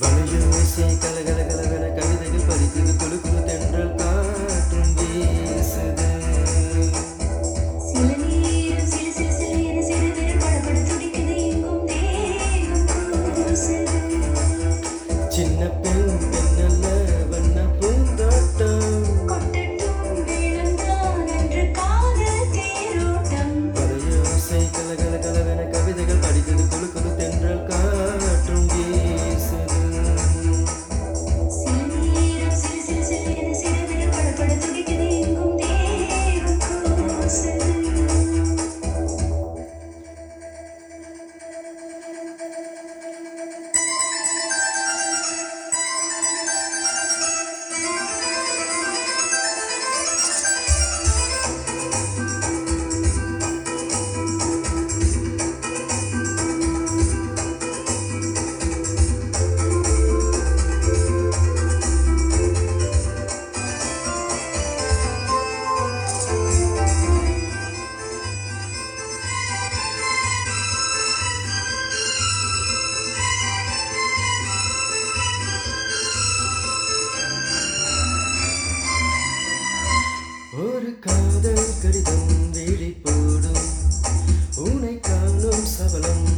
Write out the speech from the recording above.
வலையில் இசை கவிதைகள் பறித்தது குழு குழு தென்றல் ஒரு காதல் கடிதம் விழி போடும் உனை காணும் சபலம்